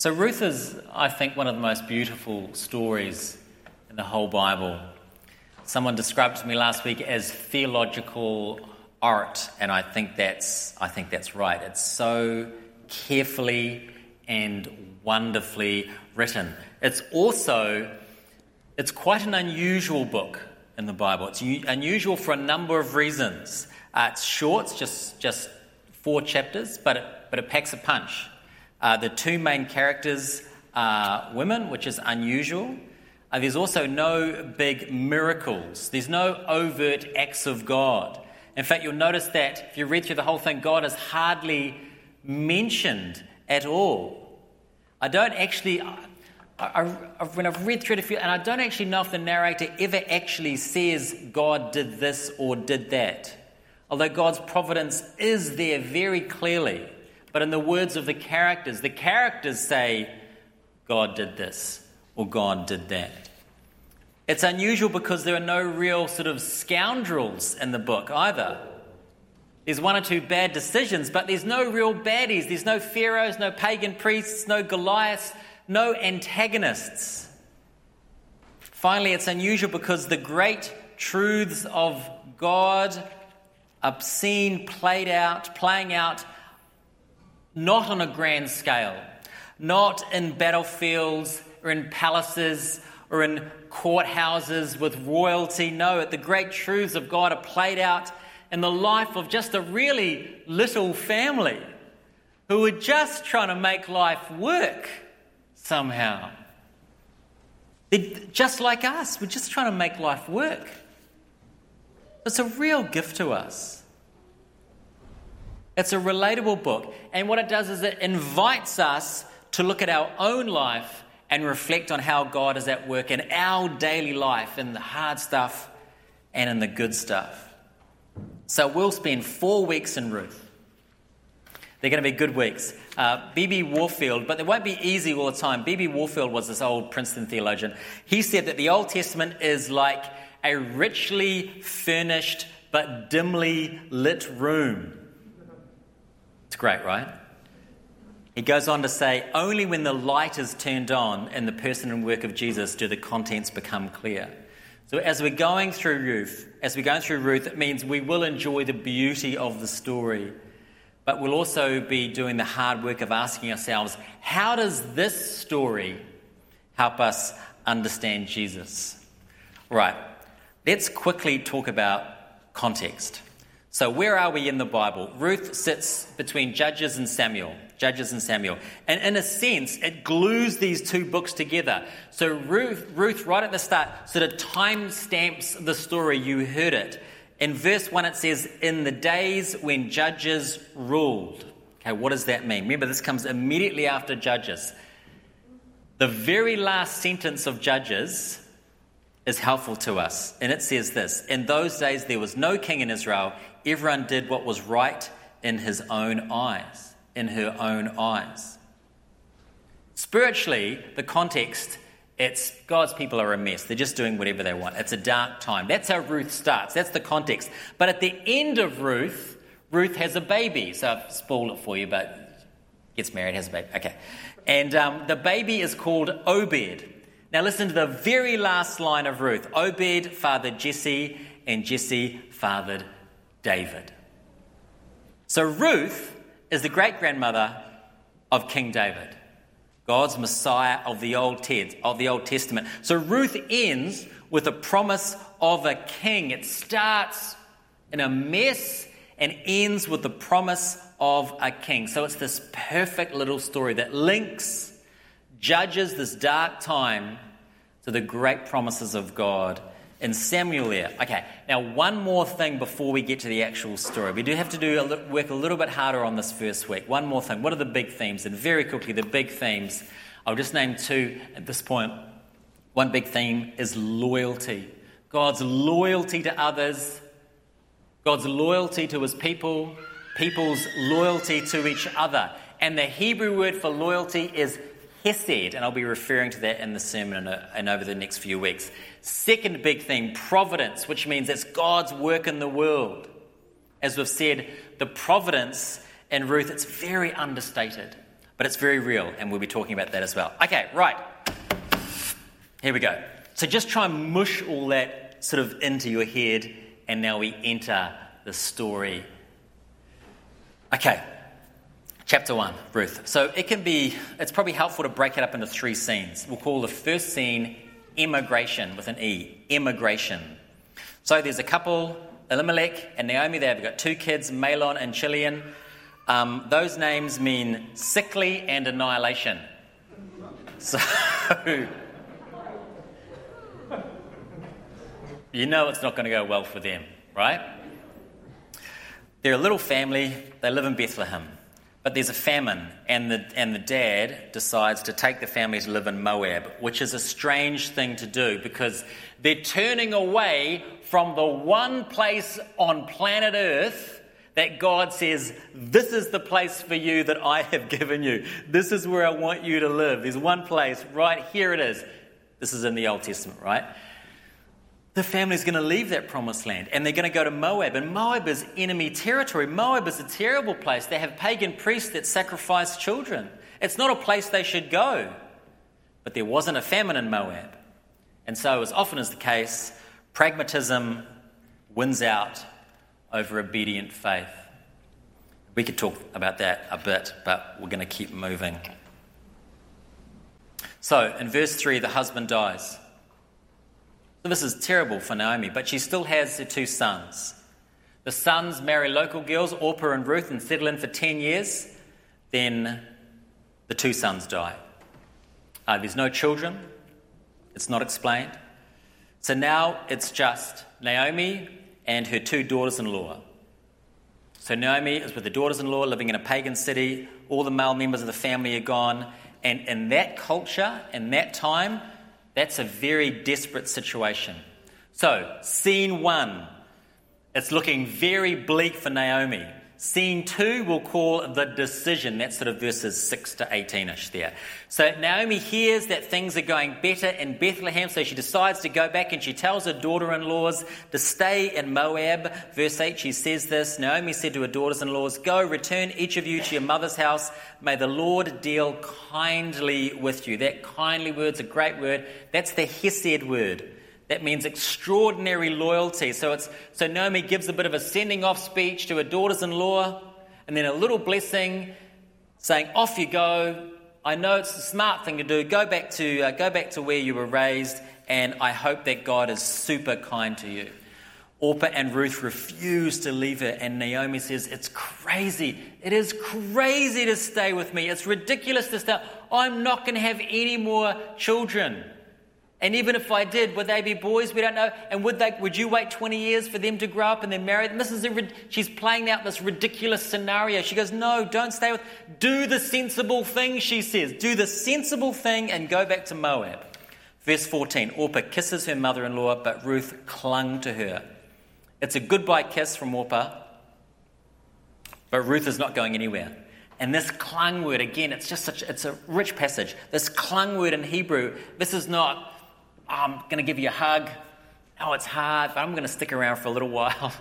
So, Ruth is, I think, one of the most beautiful stories in the whole Bible. Someone described to me last week as theological art, and I think that's, I think that's right. It's so carefully and wonderfully written. It's also it's quite an unusual book in the Bible. It's unusual for a number of reasons. Uh, it's short, it's just, just four chapters, but it, but it packs a punch. Uh, the two main characters are women, which is unusual. Uh, there's also no big miracles, there's no overt acts of God. In fact, you'll notice that if you read through the whole thing, God is hardly mentioned at all. I don't actually, I, I, when I've read through it, and I don't actually know if the narrator ever actually says God did this or did that. Although God's providence is there very clearly. But in the words of the characters, the characters say, God did this or God did that. It's unusual because there are no real sort of scoundrels in the book either. There's one or two bad decisions, but there's no real baddies. There's no pharaohs, no pagan priests, no Goliaths, no antagonists. Finally, it's unusual because the great truths of God are seen, played out, playing out not on a grand scale, not in battlefields or in palaces or in courthouses with royalty. No, the great truths of God are played out in the life of just a really little family who are just trying to make life work somehow. They're just like us, we're just trying to make life work. It's a real gift to us. It's a relatable book. And what it does is it invites us to look at our own life and reflect on how God is at work in our daily life, in the hard stuff and in the good stuff. So we'll spend four weeks in Ruth. They're going to be good weeks. Uh, B.B. Warfield, but they won't be easy all the time. B.B. Warfield was this old Princeton theologian. He said that the Old Testament is like a richly furnished but dimly lit room great, right? He goes on to say, only when the light is turned on in the person and work of Jesus do the contents become clear. So as we're going through Ruth, as we're going through Ruth, it means we will enjoy the beauty of the story, but we'll also be doing the hard work of asking ourselves, how does this story help us understand Jesus? Right, let's quickly talk about context. So, where are we in the Bible? Ruth sits between Judges and Samuel. Judges and Samuel. And in a sense, it glues these two books together. So, Ruth, Ruth right at the start, sort of time stamps the story. You heard it. In verse 1, it says, In the days when Judges ruled. Okay, what does that mean? Remember, this comes immediately after Judges. The very last sentence of Judges is helpful to us. And it says this In those days, there was no king in Israel everyone did what was right in his own eyes, in her own eyes. Spiritually, the context, it's God's people are a mess. They're just doing whatever they want. It's a dark time. That's how Ruth starts. That's the context. But at the end of Ruth, Ruth has a baby. So I've spoiled it for you, but gets married, has a baby. Okay. And um, the baby is called Obed. Now listen to the very last line of Ruth. Obed fathered Jesse, and Jesse fathered David. So Ruth is the great grandmother of King David, God's Messiah of the Old of the Old Testament. So Ruth ends with a promise of a king. It starts in a mess and ends with the promise of a king. So it's this perfect little story that links, judges this dark time to the great promises of God in Samuel there. Okay, now one more thing before we get to the actual story. We do have to do a work a little bit harder on this first week. One more thing. What are the big themes? And very quickly, the big themes. I'll just name two at this point. One big theme is loyalty. God's loyalty to others, God's loyalty to his people, people's loyalty to each other. And the Hebrew word for loyalty is hesed, and I'll be referring to that in the sermon and over the next few weeks. Second big theme, providence, which means it's God's work in the world. As we've said, the providence in Ruth, it's very understated. But it's very real, and we'll be talking about that as well. Okay, right. Here we go. So just try and mush all that sort of into your head, and now we enter the story. Okay, chapter 1, Ruth. So it can be, it's probably helpful to break it up into three scenes. We'll call the first scene immigration with an E, immigration. So there's a couple, Elimelech and Naomi, they've got two kids, Mahlon and Chilion. Um, those names mean sickly and annihilation. So, you know it's not going to go well for them, right? They're a little family, they live in Bethlehem. But there's a famine, and the, and the dad decides to take the family to live in Moab, which is a strange thing to do because they're turning away from the one place on planet Earth that God says, This is the place for you that I have given you. This is where I want you to live. There's one place, right here it is. This is in the Old Testament, right? The family's going to leave that promised land and they're going to go to Moab. And Moab is enemy territory. Moab is a terrible place. They have pagan priests that sacrifice children. It's not a place they should go. But there wasn't a famine in Moab. And so, as often is the case, pragmatism wins out over obedient faith. We could talk about that a bit, but we're going to keep moving. So, in verse 3, the husband dies. This is terrible for Naomi, but she still has her two sons. The sons marry local girls, Orpah and Ruth, and settle in for 10 years. Then the two sons die. Uh, there's no children, it's not explained. So now it's just Naomi and her two daughters in law. So Naomi is with the daughters in law living in a pagan city. All the male members of the family are gone. And in that culture, in that time, that's a very desperate situation. So, scene one, it's looking very bleak for Naomi. Scene two we'll call the decision. That's sort of verses 6 to 18 ish there. So Naomi hears that things are going better in Bethlehem, so she decides to go back and she tells her daughter in laws to stay in Moab. Verse 8, she says this Naomi said to her daughters in laws, Go, return each of you to your mother's house. May the Lord deal kindly with you. That kindly word's a great word. That's the Hesed word. That means extraordinary loyalty. So, it's, so Naomi gives a bit of a sending off speech to her daughters in law, and then a little blessing saying, Off you go. I know it's a smart thing to do. Go back to, uh, go back to where you were raised, and I hope that God is super kind to you. Orpah and Ruth refuse to leave her, and Naomi says, It's crazy. It is crazy to stay with me. It's ridiculous to stay. I'm not going to have any more children. And even if I did, would they be boys? We don't know. And would they? Would you wait 20 years for them to grow up and then marry? This is a, she's playing out this ridiculous scenario. She goes, "No, don't stay with. Do the sensible thing," she says. Do the sensible thing and go back to Moab. Verse 14. Orpah kisses her mother-in-law, but Ruth clung to her. It's a goodbye kiss from Orpah, but Ruth is not going anywhere. And this clung word, again, it's just such, it's a rich passage. This clung word in Hebrew, this is not I'm going to give you a hug. Oh, it's hard, but I'm going to stick around for a little while.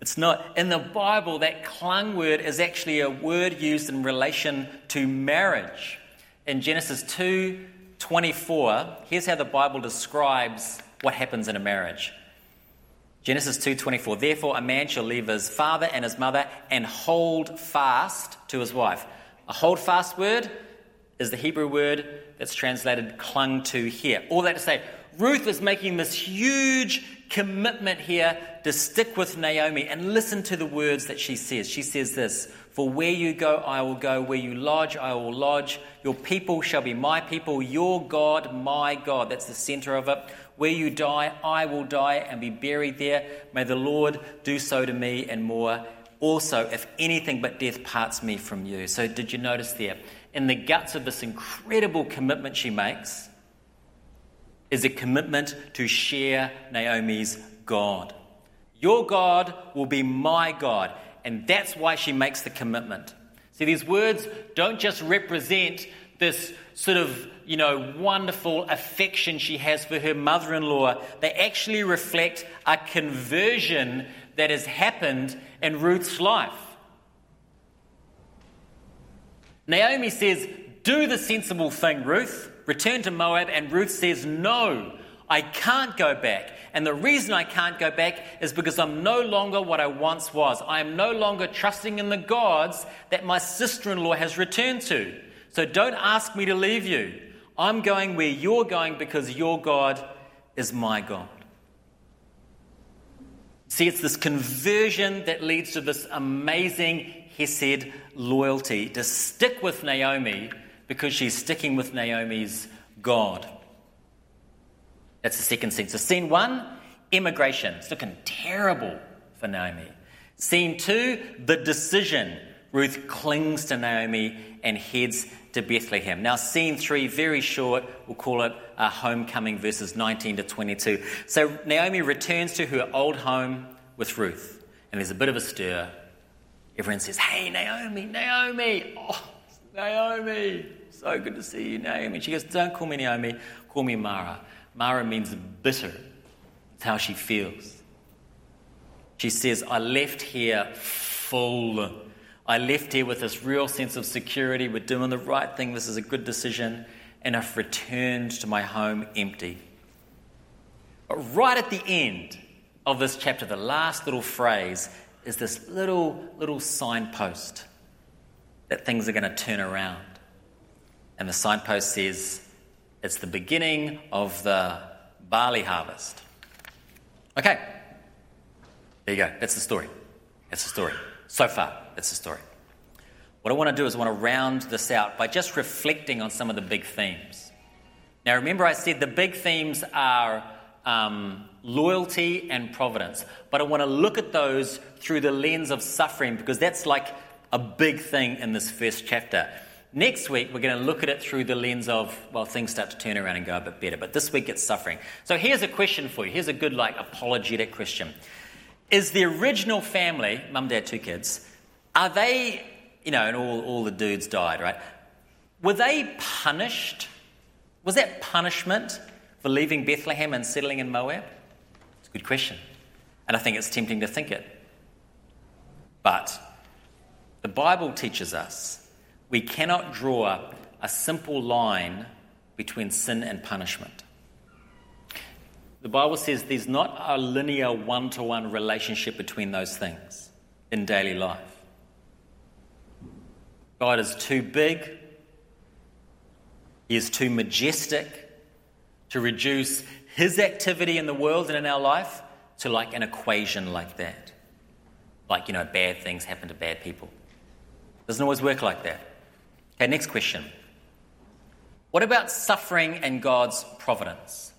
It's not. In the Bible, that clung word is actually a word used in relation to marriage. In Genesis 2 24, here's how the Bible describes what happens in a marriage. Genesis 2:24 Therefore a man shall leave his father and his mother and hold fast to his wife. A hold fast word is the Hebrew word that's translated clung to here. All that to say, Ruth is making this huge commitment here to stick with Naomi and listen to the words that she says. She says this For where you go, I will go. Where you lodge, I will lodge. Your people shall be my people. Your God, my God. That's the center of it. Where you die, I will die and be buried there. May the Lord do so to me and more. Also, if anything but death parts me from you. So, did you notice there? in the guts of this incredible commitment she makes is a commitment to share Naomi's God. Your God will be my God. And that's why she makes the commitment. See, these words don't just represent this sort of, you know, wonderful affection she has for her mother in law. They actually reflect a conversion that has happened in Ruth's life. Naomi says, Do the sensible thing, Ruth. Return to Moab. And Ruth says, No, I can't go back. And the reason I can't go back is because I'm no longer what I once was. I am no longer trusting in the gods that my sister in law has returned to. So don't ask me to leave you. I'm going where you're going because your God is my God. See, it's this conversion that leads to this amazing Hesed loyalty to stick with Naomi because she's sticking with Naomi's God. That's the second scene. So, scene one, immigration. It's looking terrible for Naomi. Scene two, the decision. Ruth clings to Naomi and heads to Bethlehem. Now, scene three, very short, we'll call it a homecoming, verses 19 to 22. So, Naomi returns to her old home with Ruth, and there's a bit of a stir. Everyone says, Hey, Naomi, Naomi, oh, Naomi, so good to see you, Naomi. She goes, Don't call me Naomi, call me Mara. Mara means bitter, it's how she feels. She says, I left here full I left here with this real sense of security. We're doing the right thing. This is a good decision. And I've returned to my home empty. But right at the end of this chapter, the last little phrase is this little, little signpost that things are going to turn around. And the signpost says, it's the beginning of the barley harvest. Okay, there you go. That's the story. That's the story. So far. That's the story. What I want to do is I want to round this out by just reflecting on some of the big themes. Now, remember, I said the big themes are um, loyalty and providence, but I want to look at those through the lens of suffering because that's like a big thing in this first chapter. Next week, we're going to look at it through the lens of, well, things start to turn around and go a bit better, but this week it's suffering. So here's a question for you. Here's a good, like, apologetic question. Is the original family, mum, dad, two kids, are they, you know, and all, all the dudes died, right? Were they punished? Was that punishment for leaving Bethlehem and settling in Moab? It's a good question. And I think it's tempting to think it. But the Bible teaches us we cannot draw a simple line between sin and punishment. The Bible says there's not a linear one to one relationship between those things in daily life. God is too big, He is too majestic to reduce His activity in the world and in our life to like an equation like that. Like, you know, bad things happen to bad people. Doesn't always work like that. Okay, next question. What about suffering and God's providence?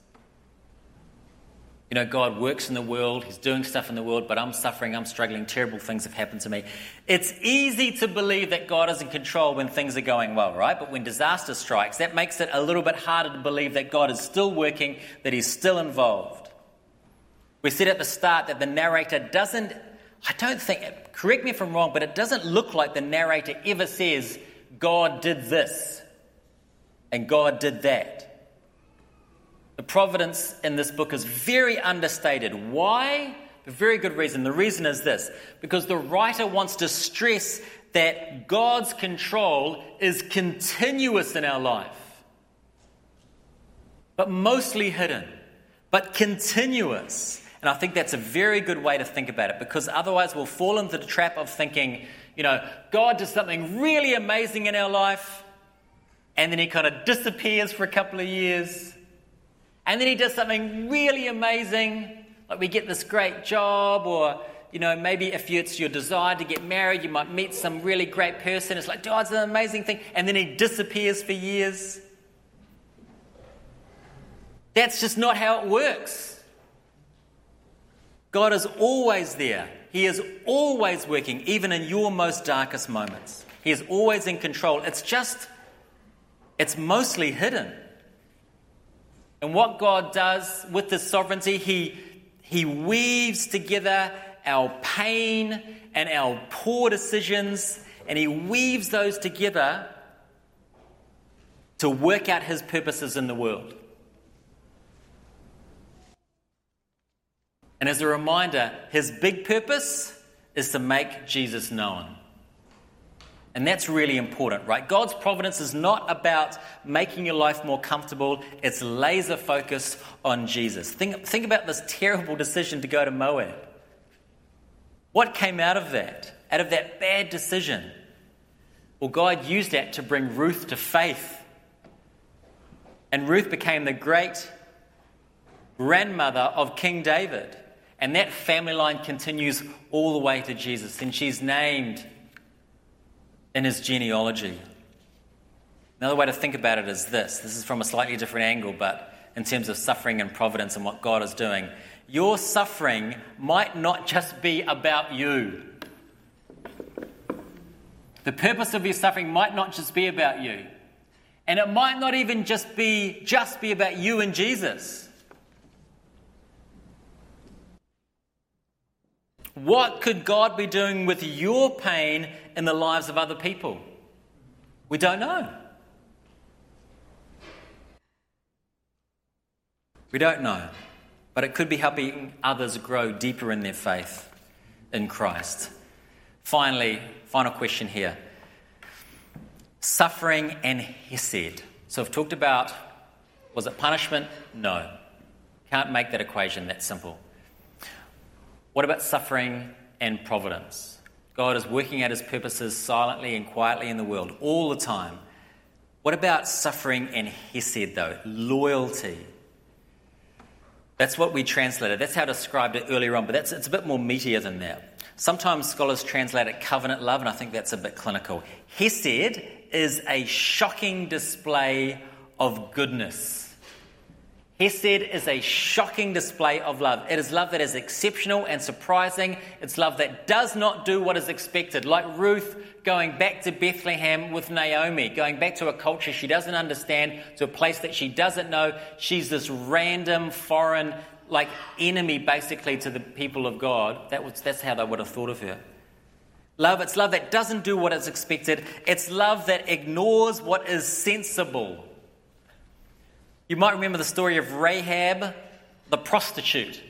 You know, God works in the world, He's doing stuff in the world, but I'm suffering, I'm struggling, terrible things have happened to me. It's easy to believe that God is in control when things are going well, right? But when disaster strikes, that makes it a little bit harder to believe that God is still working, that He's still involved. We said at the start that the narrator doesn't, I don't think, correct me if I'm wrong, but it doesn't look like the narrator ever says, God did this and God did that. The providence in this book is very understated. Why? A very good reason. The reason is this because the writer wants to stress that God's control is continuous in our life, but mostly hidden, but continuous. And I think that's a very good way to think about it because otherwise we'll fall into the trap of thinking, you know, God does something really amazing in our life and then he kind of disappears for a couple of years and then he does something really amazing, like we get this great job, or you know, maybe if it's your desire to get married, you might meet some really great person. It's like, oh, it's an amazing thing. And then he disappears for years. That's just not how it works. God is always there. He is always working, even in your most darkest moments. He is always in control. It's just, it's mostly hidden. And what God does with His sovereignty, He, he weaves together our pain and our poor decisions, and He weaves those together to work out His purposes in the world. And as a reminder, His big purpose is to make Jesus known. And that's really important, right? God's providence is not about making your life more comfortable, it's laser focused on Jesus. Think, think about this terrible decision to go to Moab. What came out of that? Out of that bad decision? Well, God used that to bring Ruth to faith. And Ruth became the great grandmother of King David. And that family line continues all the way to Jesus. And she's named in his genealogy. Another way to think about it is this this is from a slightly different angle, but in terms of suffering and providence and what God is doing. Your suffering might not just be about you. The purpose of your suffering might not just be about you. And it might not even just be just be about you and Jesus. What could God be doing with your pain in the lives of other people? We don't know. We don't know. But it could be helping others grow deeper in their faith in Christ. Finally, final question here suffering and Hesed. So I've talked about was it punishment? No. Can't make that equation that simple. What about suffering and providence? God is working out his purposes silently and quietly in the world all the time. What about suffering and Hesed, though? Loyalty. That's what we translated. That's how I described it earlier on, but that's, it's a bit more meatier than that. Sometimes scholars translate it covenant love, and I think that's a bit clinical. Hesed is a shocking display of goodness. Hesed is a shocking display of love. It is love that is exceptional and surprising. It's love that does not do what is expected, like Ruth going back to Bethlehem with Naomi, going back to a culture she doesn't understand, to a place that she doesn't know. She's this random foreign, like enemy basically to the people of God. That was, that's how they would have thought of her. Love, it's love that doesn't do what is expected. It's love that ignores what is sensible. You might remember the story of Rahab, the prostitute.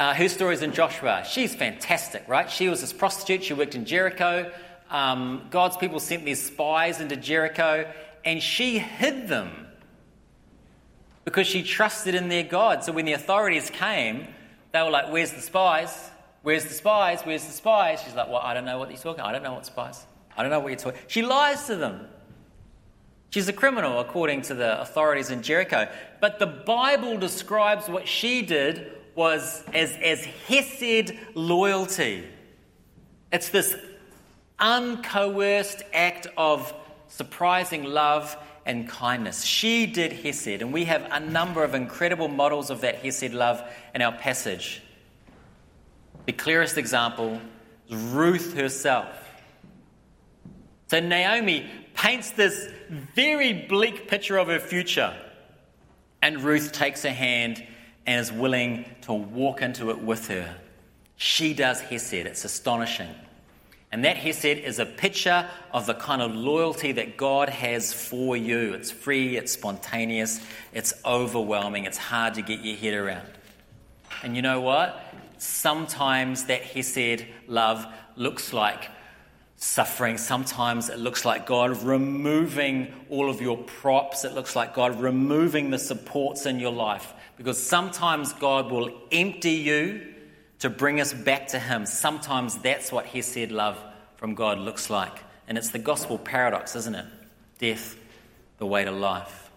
Uh, her story is in Joshua. She's fantastic, right? She was this prostitute. She worked in Jericho. Um, God's people sent these spies into Jericho, and she hid them because she trusted in their God. So when the authorities came, they were like, Where's the spies? Where's the spies? Where's the spies? She's like, Well, I don't know what you're talking I don't know what spies. I don't know what you're talking She lies to them. She's a criminal, according to the authorities in Jericho. But the Bible describes what she did was as, as Hesed loyalty. It's this uncoerced act of surprising love and kindness. She did Hesed, and we have a number of incredible models of that Hesed love in our passage. The clearest example is Ruth herself. So Naomi paints this very bleak picture of her future. And Ruth takes her hand and is willing to walk into it with her. She does Hesed. It's astonishing. And that Hesed is a picture of the kind of loyalty that God has for you. It's free, it's spontaneous, it's overwhelming, it's hard to get your head around. And you know what? Sometimes that Hesed love looks like suffering. Sometimes it looks like God removing all of your props. It looks like God removing the supports in your life. Because sometimes God will empty you to bring us back to Him. Sometimes that's what Hesed love from God looks like. And it's the gospel paradox, isn't it? Death, the way to life.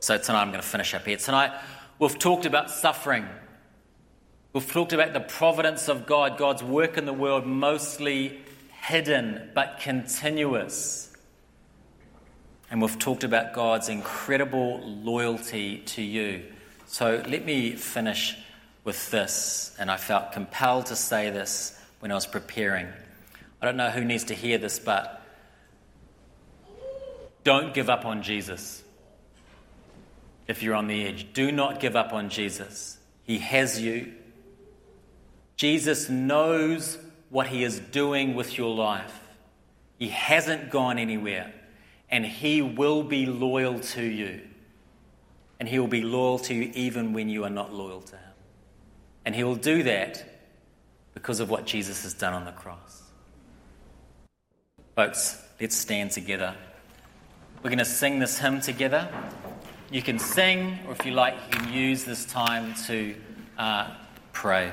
So tonight I'm going to finish up here. Tonight we've talked about suffering. We've talked about the providence of God, God's work in the world, mostly hidden but continuous. And we've talked about God's incredible loyalty to you. So let me finish with this. And I felt compelled to say this when I was preparing. I don't know who needs to hear this, but don't give up on Jesus if you're on the edge. Do not give up on Jesus. He has you. Jesus knows what he is doing with your life. He hasn't gone anywhere, and he will be loyal to you. And he will be loyal to you even when you are not loyal to him. And he will do that because of what Jesus has done on the cross. Folks, let's stand together. We're going to sing this hymn together. You can sing, or if you like, you can use this time to uh, pray.